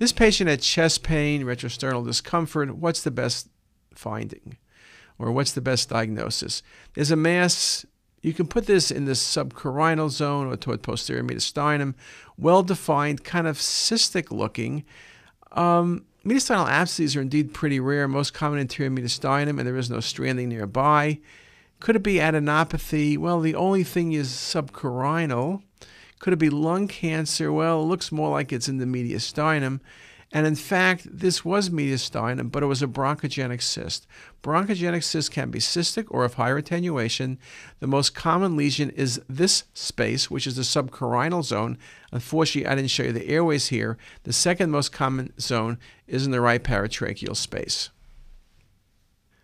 This patient had chest pain, retrosternal discomfort. What's the best finding? Or what's the best diagnosis? There's a mass you can put this in the subcarinal zone or toward posterior mediastinum, well defined, kind of cystic looking. Um, mediastinal abscesses are indeed pretty rare, most common in anterior mediastinum, and there is no stranding nearby. Could it be adenopathy? Well, the only thing is subcarinal. Could it be lung cancer? Well, it looks more like it's in the mediastinum. And in fact, this was mediastinum, but it was a bronchogenic cyst. Bronchogenic cysts can be cystic or of higher attenuation. The most common lesion is this space, which is the subcarinal zone. Unfortunately, I didn't show you the airways here. The second most common zone is in the right paratracheal space.